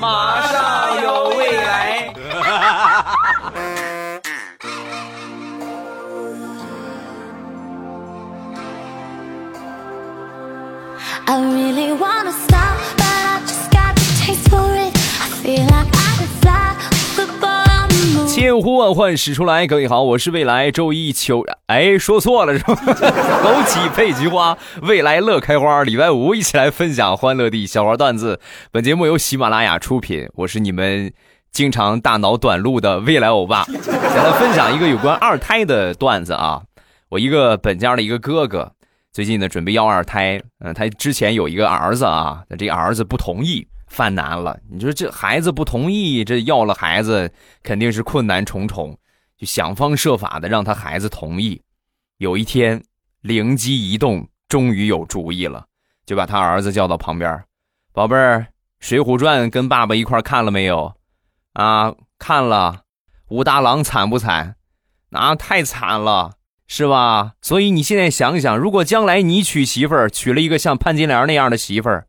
马上有未来。I really want 千呼万唤始出来，各位好，我是未来周一秋，哎，说错了是吧？枸杞配菊花，未来乐开花。礼拜五一起来分享欢乐的小花段子。本节目由喜马拉雅出品，我是你们经常大脑短路的未来欧巴。再来分享一个有关二胎的段子啊。我一个本家的一个哥哥，最近呢准备要二胎，嗯、他之前有一个儿子啊，这儿子不同意，犯难了。你说这孩子不同意，这要了孩子肯定是困难重重，就想方设法的让他孩子同意。有一天灵机一动，终于有主意了，就把他儿子叫到旁边，宝贝儿，《水浒传》跟爸爸一块看了没有？啊，看了。武大郎惨不惨？那、太惨了。是吧？所以你现在想想，如果将来你娶媳妇儿，娶了一个像潘金莲那样的媳妇儿，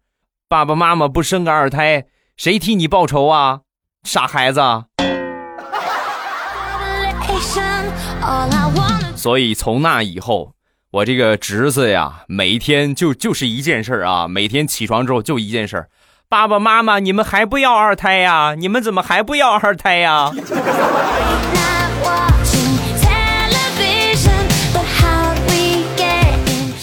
爸爸妈妈不生个二胎，谁替你报仇啊？傻孩子所以从那以后，我这个侄子呀，每天就就是一件事儿啊，每天起床之后就一件事儿，爸爸妈妈，你们还不要二胎呀？你们怎么还不要二胎呀？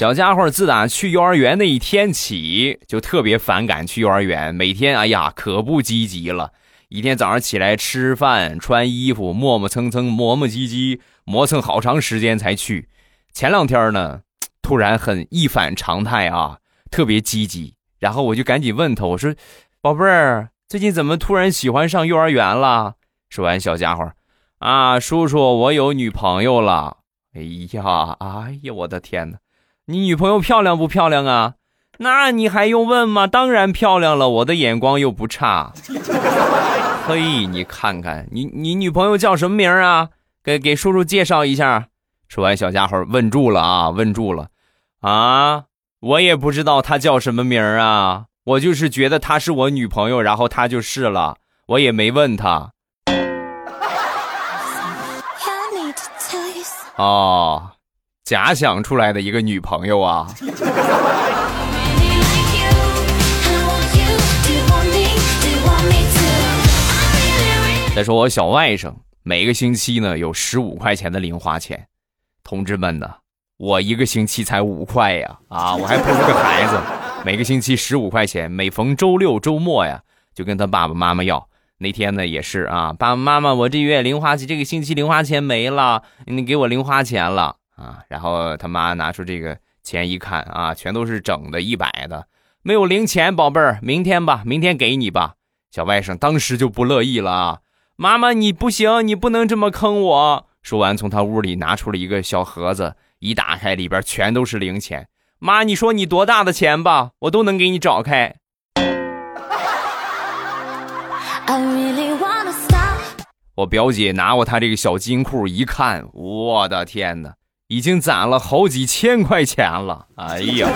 小家伙自打去幼儿园那一天起，就特别反感去幼儿园。每天，哎呀，可不积极了。一天早上起来吃饭、穿衣服，磨磨蹭蹭、磨磨唧唧，磨蹭好长时间才去。前两天呢，突然很一反常态啊，特别积极。然后我就赶紧问他，我说：“宝贝儿，最近怎么突然喜欢上幼儿园了？”说完，小家伙啊，叔叔，我有女朋友了。哎呀，哎呀，我的天哪！你女朋友漂亮不漂亮啊？那你还用问吗？当然漂亮了，我的眼光又不差。嘿，你看看，你你女朋友叫什么名儿啊？给给叔叔介绍一下。说完，小家伙问住了啊，问住了啊！我也不知道她叫什么名儿啊，我就是觉得她是我女朋友，然后她就是了，我也没问她。哦，假想出来的一个女朋友啊。再说我小外甥，每个星期呢有十五块钱的零花钱。同志们呢，我一个星期才五块呀！啊，我还不是个孩子，每个星期十五块钱，每逢周六周末呀，就跟他爸爸妈妈要。那天呢也是啊，爸爸妈妈，我这月零花钱，这个星期零花钱没了，你给我零花钱了啊。然后他妈拿出这个钱一看啊，全都是整的，一百的，没有零钱，宝贝儿，明天吧，明天给你吧。小外甥当时就不乐意了啊，妈妈你不行，你不能这么坑我。说完，从他屋里拿出了一个小盒子，一打开，里边全都是零钱。妈，你说你多大的钱吧，我都能给你找开。Really. 我表姐拿过她这个小金库一看，我的天哪，已经攒了好几千块钱了。哎呀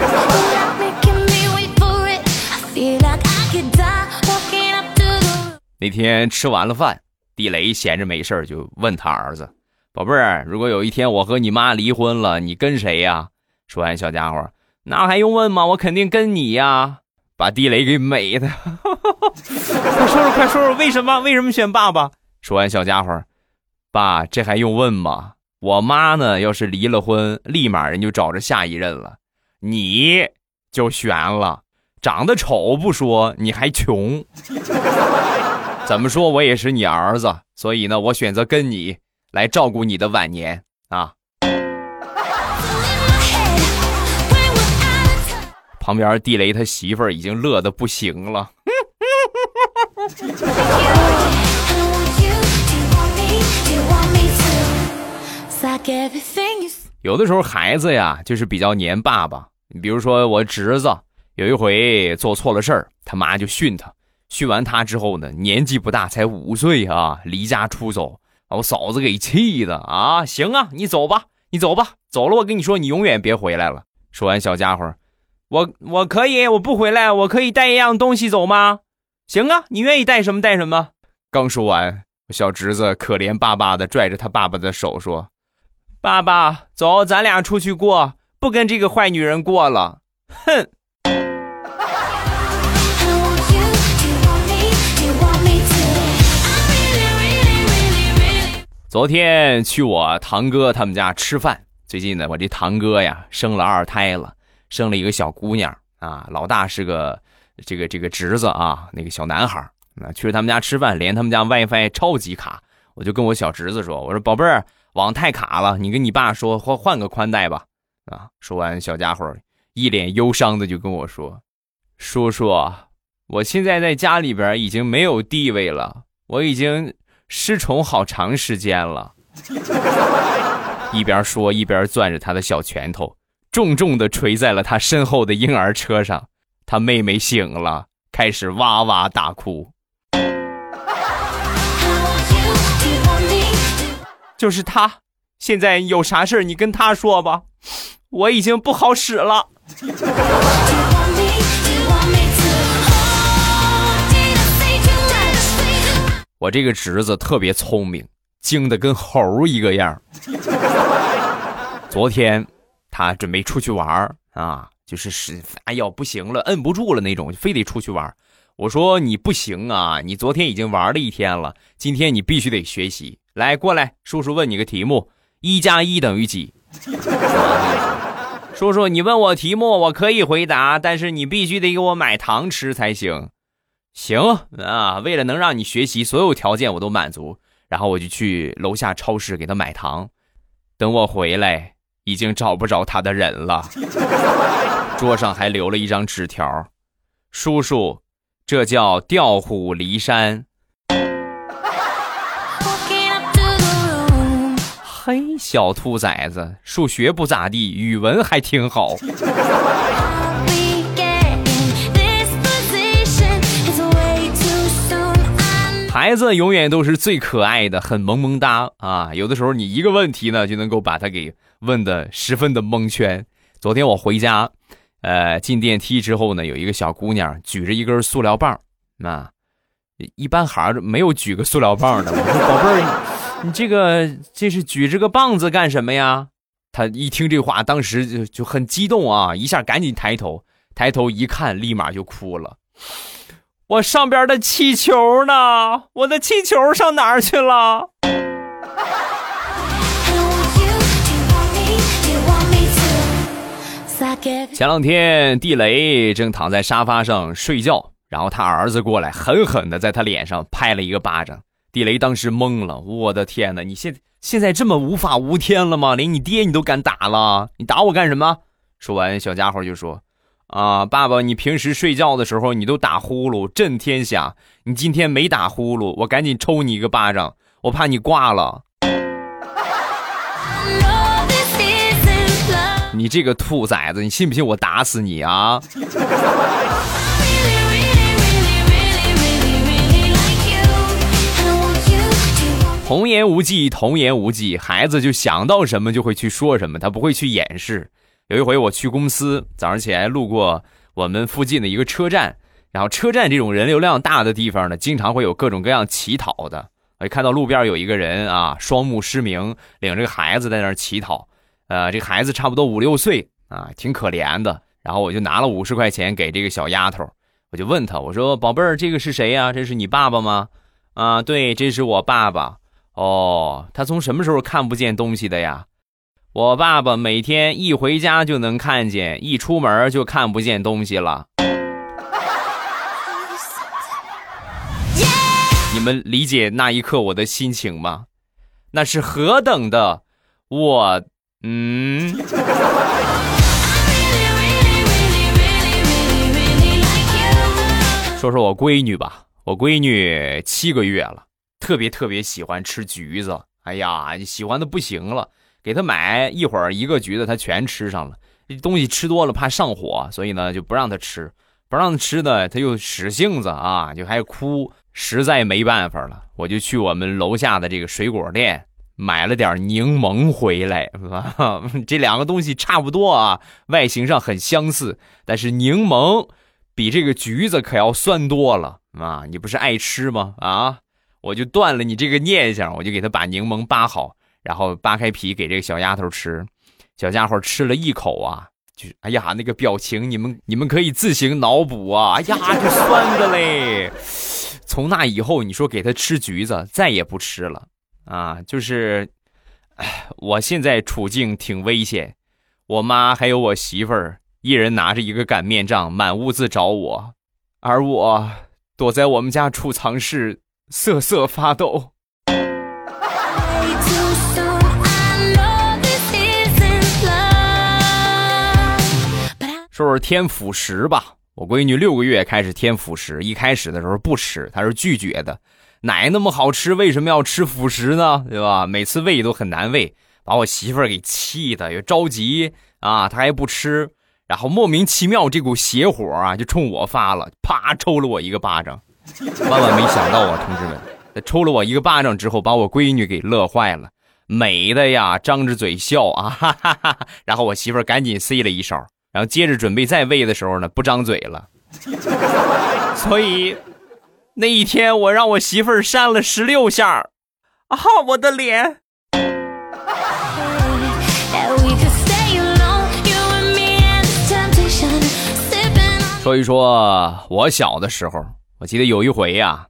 那天吃完了饭，地雷闲着没事儿就问他儿子：“宝贝儿，如果有一天我和你妈离婚了，你跟谁呀？”说完，小家伙那还用问吗？我肯定跟你呀！把地雷给美的，快说说，快说说，为什么？为什么选爸爸？说完，小家伙，爸，这还用问吗？我妈呢，要是离了婚，立马人就找着下一任了，你就悬了，长得丑不说，你还穷。怎么说，我也是你儿子，所以呢，我选择跟你来照顾你的晚年啊。旁边地雷他媳妇儿已经乐得不行了。有的时候孩子呀，就是比较黏爸爸。你比如说我侄子，有一回做错了事儿，他妈就训他。训完他之后呢，年纪不大，才五岁啊，离家出走，把我嫂子给气的啊！行啊，你走吧，你走吧，走了，我跟你说，你永远别回来了。说完，小家伙，我我可以，我不回来，我可以带一样东西走吗？行啊，你愿意带什么带什么。刚说完，小侄子可怜巴巴的拽着他爸爸的手说：“爸爸，走，咱俩出去过，不跟这个坏女人过了。”哼。昨天去我堂哥他们家吃饭。最近呢，我这堂哥呀生了二胎了，生了一个小姑娘啊。老大是个这个这个侄子啊，那个小男孩。那去了他们家吃饭，连他们家 WiFi 超级卡。我就跟我小侄子说：“我说宝贝儿，网太卡了，你跟你爸说换换个宽带吧。”啊，说完，小家伙一脸忧伤的就跟我说：“叔叔，我现在在家里边已经没有地位了，我已经。”失宠好长时间了，一边说一边攥着他的小拳头，重重的捶在了他身后的婴儿车上。他妹妹醒了，开始哇哇大哭。就是他，现在有啥事你跟他说吧，我已经不好使了。我这个侄子特别聪明，精的跟猴一个样昨天他准备出去玩啊，就是是哎呦不行了，摁不住了那种，非得出去玩我说你不行啊，你昨天已经玩了一天了，今天你必须得学习。来，过来，叔叔问你个题目：一加一等于几？叔叔，你问我题目，我可以回答，但是你必须得给我买糖吃才行。行啊，为了能让你学习，所有条件我都满足。然后我就去楼下超市给他买糖。等我回来，已经找不着他的人了。桌上还留了一张纸条：“叔叔，这叫调虎离山。”嘿，小兔崽子，数学不咋地，语文还挺好。孩子永远都是最可爱的，很萌萌哒啊！有的时候你一个问题呢，就能够把他给问的十分的蒙圈。昨天我回家，呃，进电梯之后呢，有一个小姑娘举着一根塑料棒，啊，一般孩子没有举个塑料棒的。我说宝贝儿，你这个这是举着个棒子干什么呀？他一听这话，当时就就很激动啊，一下赶紧抬头，抬头一看，立马就哭了。我上边的气球呢？我的气球上哪儿去了？前两天，地雷正躺在沙发上睡觉，然后他儿子过来，狠狠的在他脸上拍了一个巴掌。地雷当时懵了，我的天哪！你现现在这么无法无天了吗？连你爹你都敢打了？你打我干什么？说完，小家伙就说。啊，爸爸，你平时睡觉的时候你都打呼噜震天响，你今天没打呼噜，我赶紧抽你一个巴掌，我怕你挂了。你这个兔崽子，你信不信我打死你啊？童言无忌，童言无忌，孩子就想到什么就会去说什么，他不会去掩饰。有一回我去公司，早上起来路过我们附近的一个车站，然后车站这种人流量大的地方呢，经常会有各种各样乞讨的。我看到路边有一个人啊，双目失明，领着个孩子在那儿乞讨。呃，这孩子差不多五六岁啊，挺可怜的。然后我就拿了五十块钱给这个小丫头，我就问他，我说：“宝贝儿，这个是谁呀？这是你爸爸吗？”啊，对，这是我爸爸。哦，他从什么时候看不见东西的呀？我爸爸每天一回家就能看见，一出门就看不见东西了。你们理解那一刻我的心情吗？那是何等的我，嗯。说说我闺女吧，我闺女七个月了，特别特别喜欢吃橘子，哎呀，喜欢的不行了。给他买一会儿一个橘子，他全吃上了。这东西吃多了怕上火，所以呢就不让他吃。不让他吃呢，他又使性子啊，就还哭。实在没办法了，我就去我们楼下的这个水果店买了点柠檬回来。这两个东西差不多啊，外形上很相似，但是柠檬比这个橘子可要酸多了啊，你不是爱吃吗？啊，我就断了你这个念想，我就给他把柠檬扒好，然后扒开皮给这个小丫头吃。小家伙吃了一口啊，就哎呀，那个表情，你们你们可以自行脑补啊！哎呀，酸的嘞。从那以后，你说给他吃橘子，再也不吃了啊。就是，哎我现在处境挺危险，我妈还有我媳妇儿，一人拿着一个擀面杖，满屋子找我，而我躲在我们家储藏室瑟瑟发抖。说说添辅食吧，我闺女六个月开始添辅食，一开始的时候不吃，她是拒绝的。奶那么好吃，为什么要吃辅食呢？对吧？每次喂都很难喂，把我媳妇儿给气的，又着急啊，她还不吃，然后莫名其妙这股邪火啊就冲我发了，啪抽了我一个巴掌。万万没想到啊，同志们，他抽了我一个巴掌之后，把我闺女给乐坏了，美的呀，张着嘴笑啊，哈哈哈。然后我媳妇儿赶紧塞了一勺。然后接着准备再喂的时候呢，不张嘴了，所以那一天我让我媳妇儿扇了十六下啊，我的脸。说一说我小的时候，我记得有一回呀，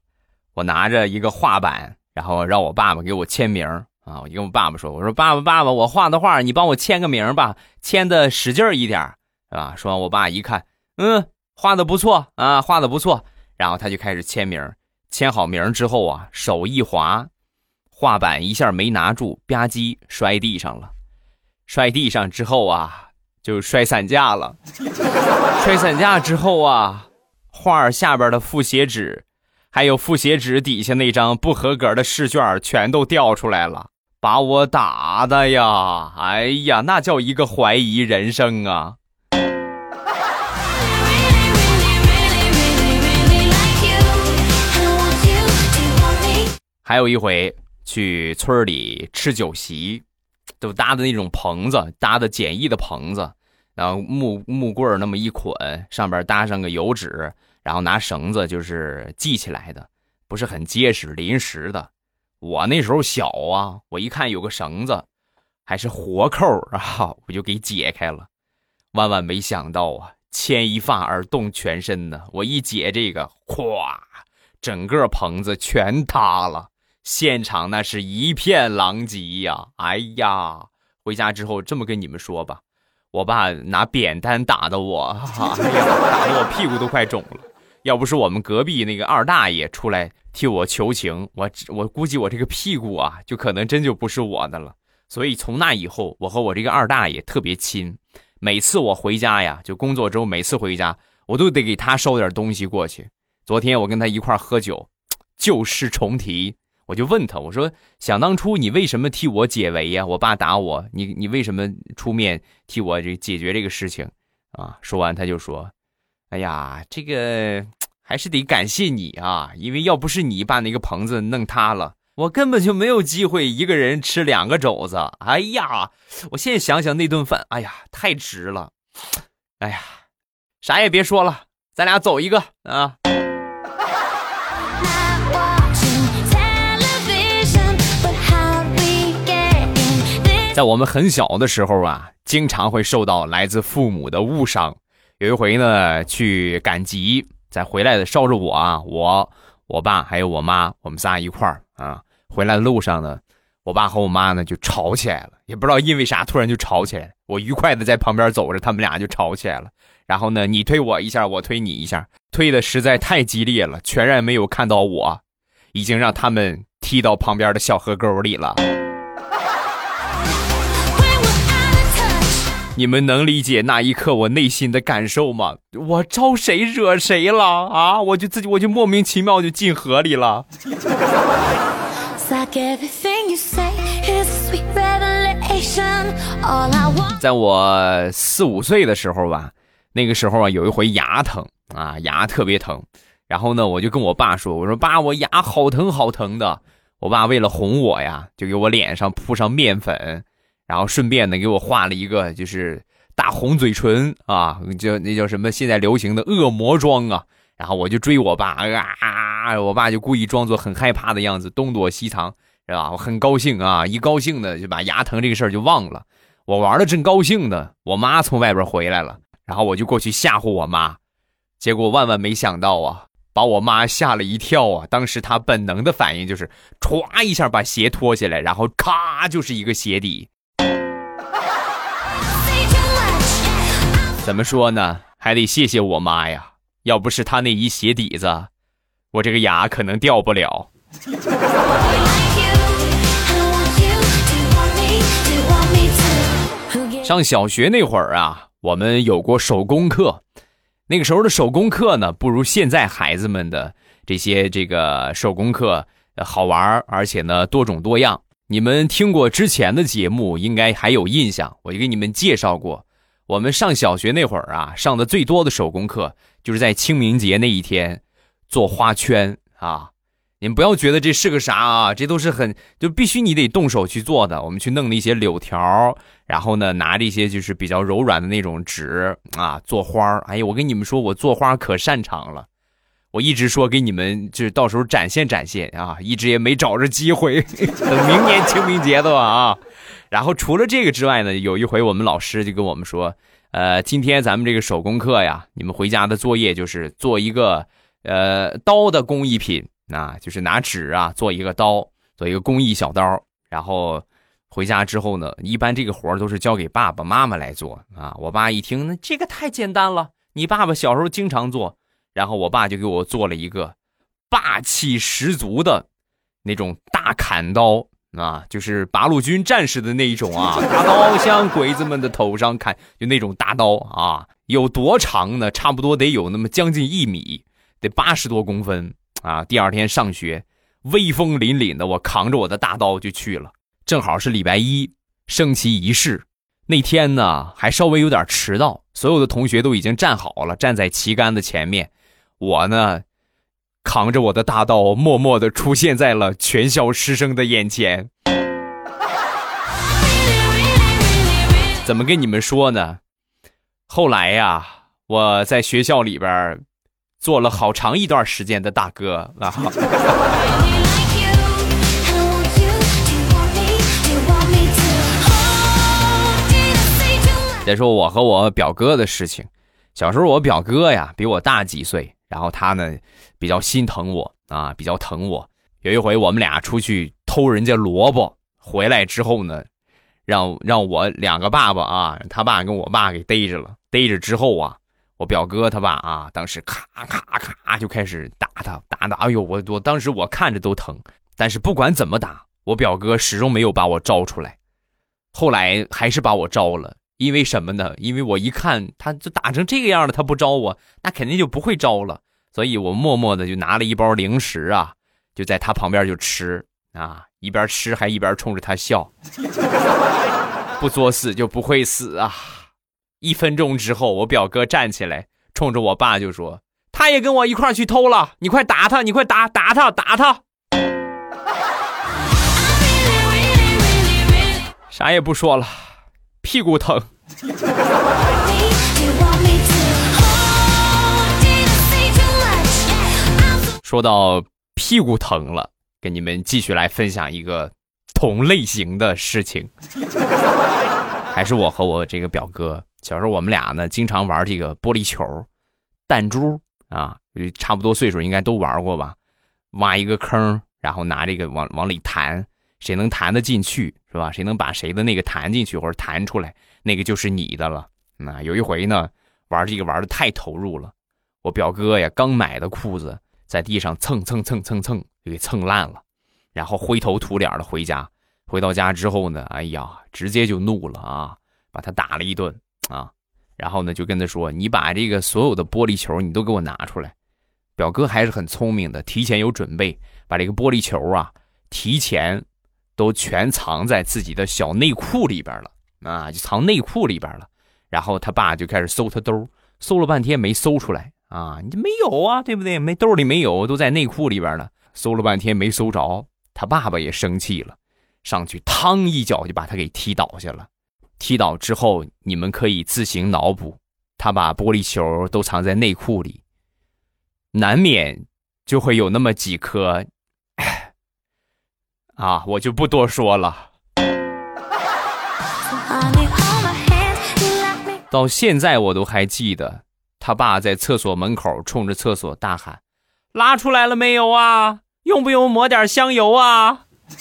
我拿着一个画板，然后让我爸爸给我签名啊，我就跟我爸爸说：“我说爸爸，爸爸，我画的画，你帮我签个名吧，签的使劲一点。”啊！说完，我爸一看，嗯，画的不错啊，画的不错。然后他就开始签名，签好名之后啊，手一滑，画板一下没拿住，吧唧摔地上了。摔地上之后啊，就摔散架了。摔散架之后啊，画下边的复写纸，还有复写纸底下那张不合格的试卷，全都掉出来了，把我打的呀！哎呀，那叫一个怀疑人生啊！还有一回去村里吃酒席，都搭的那种棚子，搭的简易的棚子，然后木木棍那么一捆，上边搭上个油纸，然后拿绳子就是系起来的，不是很结实，临时的。我那时候小啊，我一看有个绳子，还是活扣啊，我就给解开了。万万没想到啊，牵一发而动全身呢！我一解这个，咵，整个棚子全塌了。现场那是一片狼藉呀！哎呀，回家之后这么跟你们说吧，我爸拿扁担打的我，哎呀，打的我屁股都快肿了。要不是我们隔壁那个二大爷出来替我求情，我我估计我这个屁股啊，就可能真就不是我的了。所以从那以后，我和我这个二大爷特别亲。每次我回家呀，就工作之后，每次回家我都得给他捎点东西过去。昨天我跟他一块喝酒，旧事重提。我就问他，我说：“想当初你为什么替我解围呀？我爸打我，你你为什么出面替我这解决这个事情？”啊，说完他就说：“哎呀，这个还是得感谢你啊，因为要不是你把那个棚子弄塌了，我根本就没有机会一个人吃两个肘子。哎呀，我现在想想那顿饭，哎呀，太值了。哎呀，啥也别说了，咱俩走一个啊。”在我们很小的时候啊，经常会受到来自父母的误伤。有一回呢，去赶集，在回来的捎着我啊，我、我爸还有我妈，我们仨一块儿啊，回来的路上呢，我爸和我妈呢就吵起来了，也不知道因为啥，突然就吵起来。我愉快的在旁边走着，他们俩就吵起来了。然后呢，你推我一下，我推你一下，推的实在太激烈了，全然没有看到我，已经让他们踢到旁边的小河沟里了。你们能理解那一刻我内心的感受吗？我招谁惹谁了啊？我就自己我就莫名其妙就进河里了。在我四五岁的时候吧，那个时候啊，有一回牙疼啊，牙特别疼，然后呢，我就跟我爸说：“我说爸，我牙好疼好疼的。”我爸为了哄我呀，就给我脸上铺上面粉。然后顺便呢，给我画了一个就是大红嘴唇啊，叫那叫什么？现在流行的恶魔妆啊。然后我就追我爸啊，我爸就故意装作很害怕的样子，东躲西藏，是吧？我很高兴啊，一高兴呢就把牙疼这个事儿就忘了。我玩的正高兴呢，我妈从外边回来了，然后我就过去吓唬我妈，结果万万没想到啊，把我妈吓了一跳啊！当时她本能的反应就是歘一下把鞋脱下来，然后咔就是一个鞋底。怎么说呢？还得谢谢我妈呀，要不是她那一鞋底子，我这个牙可能掉不了。上小学那会儿啊，我们有过手工课。那个时候的手工课呢，不如现在孩子们的这些这个手工课好玩，而且呢多种多样。你们听过之前的节目，应该还有印象。我就给你们介绍过，我们上小学那会儿啊，上的最多的手工课就是在清明节那一天做花圈啊。你们不要觉得这是个啥啊，这都是很就必须你得动手去做的。我们去弄那些柳条，然后呢拿这些就是比较柔软的那种纸啊做花哎呀，我跟你们说，我做花可擅长了。我一直说给你们就是到时候展现展现啊，一直也没找着机会。等明年清明节的吧啊。然后除了这个之外呢，有一回我们老师就跟我们说，呃，今天咱们这个手工课呀，你们回家的作业就是做一个呃刀的工艺品。那就是拿纸啊做一个刀，做一个工艺小刀，然后回家之后呢，一般这个活都是交给爸爸妈妈来做啊。我爸一听，那这个太简单了，你爸爸小时候经常做，然后我爸就给我做了一个霸气十足的那种大砍刀啊，就是八路军战士的那一种啊，大刀向鬼子们的头上砍，就那种大刀啊，有多长呢？差不多得有那么将近一米，得八十多公分。啊，第二天上学，威风凛凛的，我扛着我的大刀就去了。正好是礼拜一，升旗仪式。那天呢，还稍微有点迟到，所有的同学都已经站好了，站在旗杆的前面。我呢，扛着我的大刀，默默的出现在了全校师生的眼前。怎么跟你们说呢？后来呀，我在学校里边。做了好长一段时间的大哥啊！再说我和我表哥的事情。小时候我表哥呀比我大几岁，然后他呢比较心疼我啊，比较疼我。有一回我们俩出去偷人家萝卜，回来之后呢，让让我两个爸爸啊，他爸跟我爸给逮着了。逮着之后啊。我表哥他爸啊，当时咔咔咔就开始打他，打打，哎呦，我我当时我看着都疼。但是不管怎么打，我表哥始终没有把我招出来。后来还是把我招了，因为什么呢？因为我一看他就打成这个样了，他不招我，那肯定就不会招了。所以我默默的就拿了一包零食啊，就在他旁边就吃啊，一边吃还一边冲着他笑。不作死就不会死啊。一分钟之后，我表哥站起来，冲着我爸就说：“他也跟我一块去偷了，你快打他，你快打打他，打他！” 啥也不说了，屁股疼。说到屁股疼了，跟你们继续来分享一个同类型的事情，还是我和我这个表哥。小时候我们俩呢，经常玩这个玻璃球、弹珠啊，差不多岁数应该都玩过吧？挖一个坑，然后拿这个往往里弹，谁能弹得进去是吧？谁能把谁的那个弹进去或者弹出来，那个就是你的了。那有一回呢，玩这个玩的太投入了，我表哥呀刚买的裤子在地上蹭蹭蹭蹭蹭就给蹭烂了，然后灰头土脸的回家。回到家之后呢，哎呀，直接就怒了啊，把他打了一顿。啊，然后呢，就跟他说：“你把这个所有的玻璃球，你都给我拿出来。”表哥还是很聪明的，提前有准备，把这个玻璃球啊，提前都全藏在自己的小内裤里边了。啊，就藏内裤里边了。然后他爸就开始搜他兜，搜了半天没搜出来。啊，你没有啊，对不对？没兜里没有，都在内裤里边了。搜了半天没搜着，他爸爸也生气了，上去嘡一脚就把他给踢倒下了。踢倒之后，你们可以自行脑补，他把玻璃球都藏在内裤里，难免就会有那么几颗，啊，我就不多说了。到现在我都还记得，他爸在厕所门口冲着厕所大喊：“拉出来了没有啊？用不用抹点香油啊？”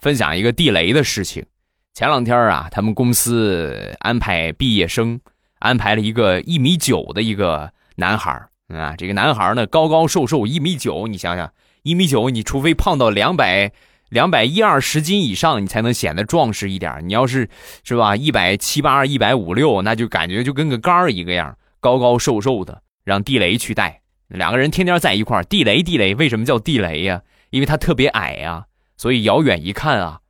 分享一个地雷的事情。前两天啊，他们公司安排毕业生，安排了一个一米九的一个男孩啊。这个男孩呢，高高瘦瘦，一米九。你想想，一米九，你除非胖到两百两百一二十斤以上，你才能显得壮实一点。你要是是吧，一百七八、一百五六，那就感觉就跟个杆儿一个样，高高瘦瘦的。让地雷去带，两个人天天在一块儿。地雷，地雷，为什么叫地雷呀？因为他特别矮呀。所以遥远一看啊，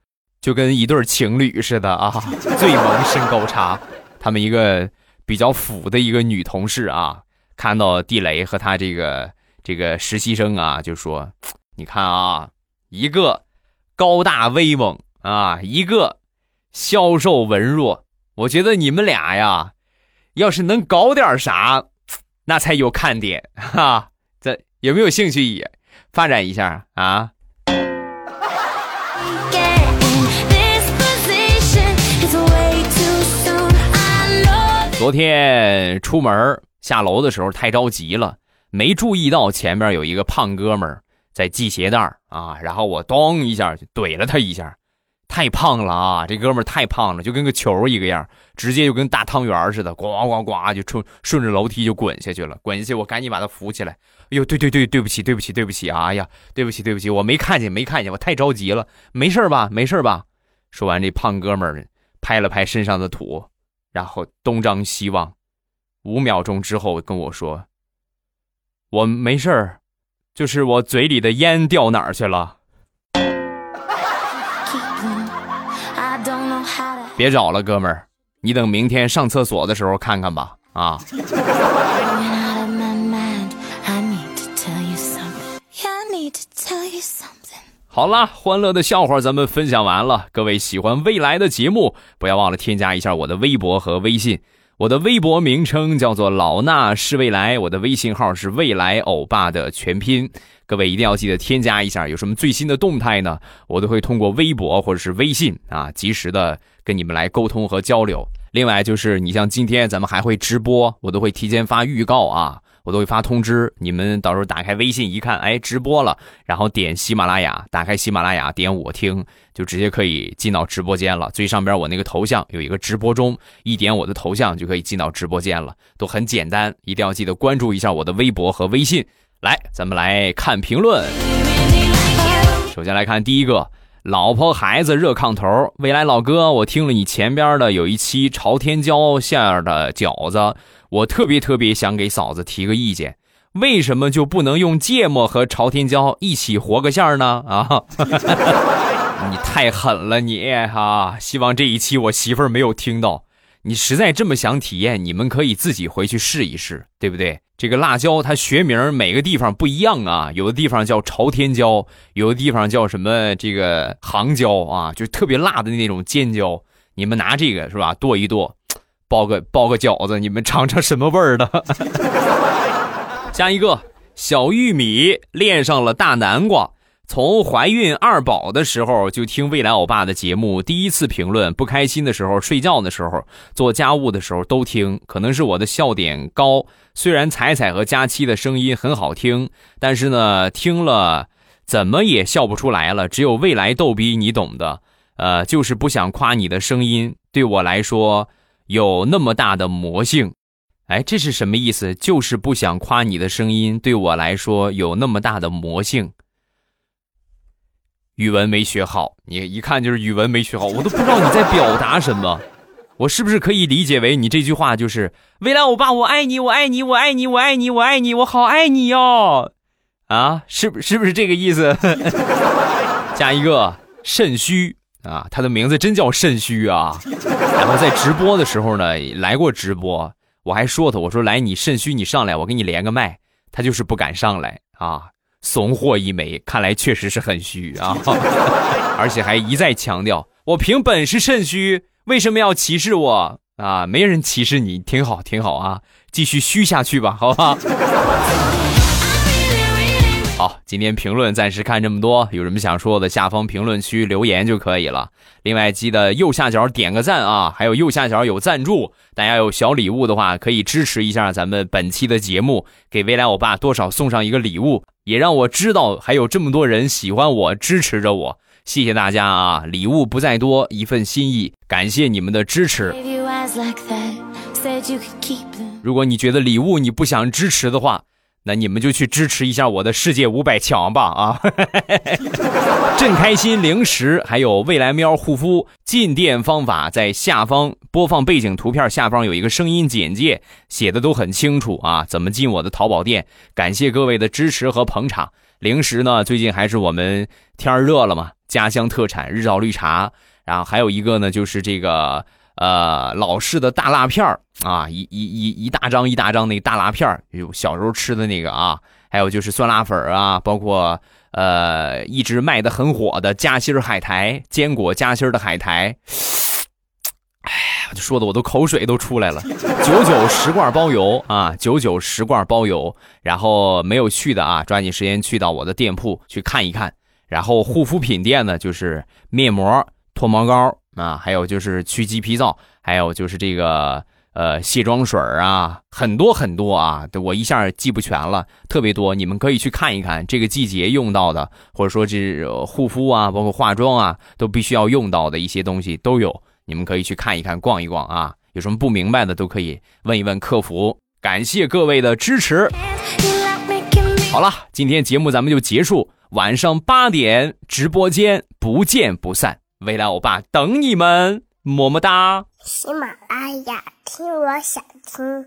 就跟一对情侣似的啊，最萌身高差。他们一个比较腐的一个女同事啊，看到地雷和他这个这个实习生啊，就说：“你看啊，一个高大威猛啊，一个消瘦文弱。我觉得你们俩呀，要是能搞点啥，那才有看点哈。这有没有兴趣也发展一下啊？”昨天出门下楼的时候太着急了，没注意到前面有一个胖哥们在系鞋带啊，然后我咚一下就怼了他一下，太胖了啊！这哥们太胖了，就跟个球一个样，直接就跟大汤圆似的，呱呱呱就冲顺着楼梯就滚下去了。滚下去，我赶紧把他扶起来。哎呦，对对对，对不起，对不起，对不起啊！哎呀，对不起，对不起，我没看见，没看见，我太着急了。没事吧？没事吧？说完，这胖哥们拍了拍身上的土。然后东张西望，五秒钟之后跟我说：“我没事儿，就是我嘴里的烟掉哪儿去了。”别找了，哥们儿，你等明天上厕所的时候看看吧。啊。好了，欢乐的笑话咱们分享完了。各位喜欢未来的节目，不要忘了添加一下我的微博和微信。我的微博名称叫做老衲是未来，我的微信号是未来欧巴的全拼。各位一定要记得添加一下，有什么最新的动态呢？我都会通过微博或者是微信啊，及时的跟你们来沟通和交流。另外就是你像今天咱们还会直播，我都会提前发预告啊。我都会发通知，你们到时候打开微信一看，哎，直播了，然后点喜马拉雅，打开喜马拉雅，点我听，就直接可以进到直播间了。最上边我那个头像有一个直播中，一点我的头像就可以进到直播间了，都很简单，一定要记得关注一下我的微博和微信。来，咱们来看评论。首先来看第一个，老婆孩子热炕头，未来老哥，我听了你前边的有一期朝天椒馅的饺子。我特别特别想给嫂子提个意见，为什么就不能用芥末和朝天椒一起和个馅儿呢？啊，你太狠了你啊！希望这一期我媳妇儿没有听到。你实在这么想体验，你们可以自己回去试一试，对不对？这个辣椒它学名每个地方不一样啊，有的地方叫朝天椒，有的地方叫什么这个杭椒啊，就特别辣的那种尖椒。你们拿这个是吧，剁一剁。包个包个饺子，你们尝尝什么味儿的？下一个小玉米恋上了大南瓜，从怀孕二宝的时候就听未来欧巴的节目，第一次评论不开心的时候、睡觉的时候、做家务的时候都听，可能是我的笑点高。虽然彩彩和佳期的声音很好听，但是呢，听了怎么也笑不出来了。只有未来逗逼，你懂的。呃，就是不想夸你的声音，对我来说。有那么大的魔性，哎，这是什么意思？就是不想夸你的声音，对我来说有那么大的魔性。语文没学好，你一看就是语文没学好，我都不知道你在表达什么。我是不是可以理解为你这句话就是未来欧巴，我爱你，我爱你，我爱你，我爱你，我爱你，我好爱你哟？啊，是不是不是这个意思？加一个肾虚。啊，他的名字真叫肾虚啊！然后在直播的时候呢，来过直播，我还说他，我说来你肾虚，你上来，我给你连个麦。他就是不敢上来啊，怂货一枚，看来确实是很虚啊，而且还一再强调，我凭本事肾虚，为什么要歧视我啊？没人歧视你，挺好，挺好啊，继续虚下去吧，好吧。好，今天评论暂时看这么多，有什么想说的，下方评论区留言就可以了。另外记得右下角点个赞啊，还有右下角有赞助，大家有小礼物的话可以支持一下咱们本期的节目，给未来欧巴多少送上一个礼物，也让我知道还有这么多人喜欢我，支持着我。谢谢大家啊，礼物不在多，一份心意，感谢你们的支持。如果你觉得礼物你不想支持的话。那你们就去支持一下我的世界五百强吧啊！正开心零食还有未来喵护肤进店方法，在下方播放背景图片下方有一个声音简介，写的都很清楚啊。怎么进我的淘宝店？感谢各位的支持和捧场。零食呢，最近还是我们天热了嘛，家乡特产日照绿茶，然后还有一个呢，就是这个。呃，老式的大辣片儿啊，一一一一大张一大张那大辣片儿，有小时候吃的那个啊，还有就是酸辣粉啊，包括呃一直卖的很火的夹心海苔，坚果夹心的海苔，哎，我就说的我都口水都出来了。九九十罐包邮啊，九九十罐包邮。然后没有去的啊，抓紧时间去到我的店铺去看一看。然后护肤品店呢，就是面膜、脱毛膏。啊，还有就是去鸡皮皂，还有就是这个呃卸妆水啊，很多很多啊，我一下记不全了，特别多，你们可以去看一看这个季节用到的，或者说这护肤啊，包括化妆啊，都必须要用到的一些东西都有，你们可以去看一看，逛一逛啊，有什么不明白的都可以问一问客服。感谢各位的支持。好了，今天节目咱们就结束，晚上八点直播间不见不散。未来欧巴等你们，么么哒！喜马拉雅听，我想听。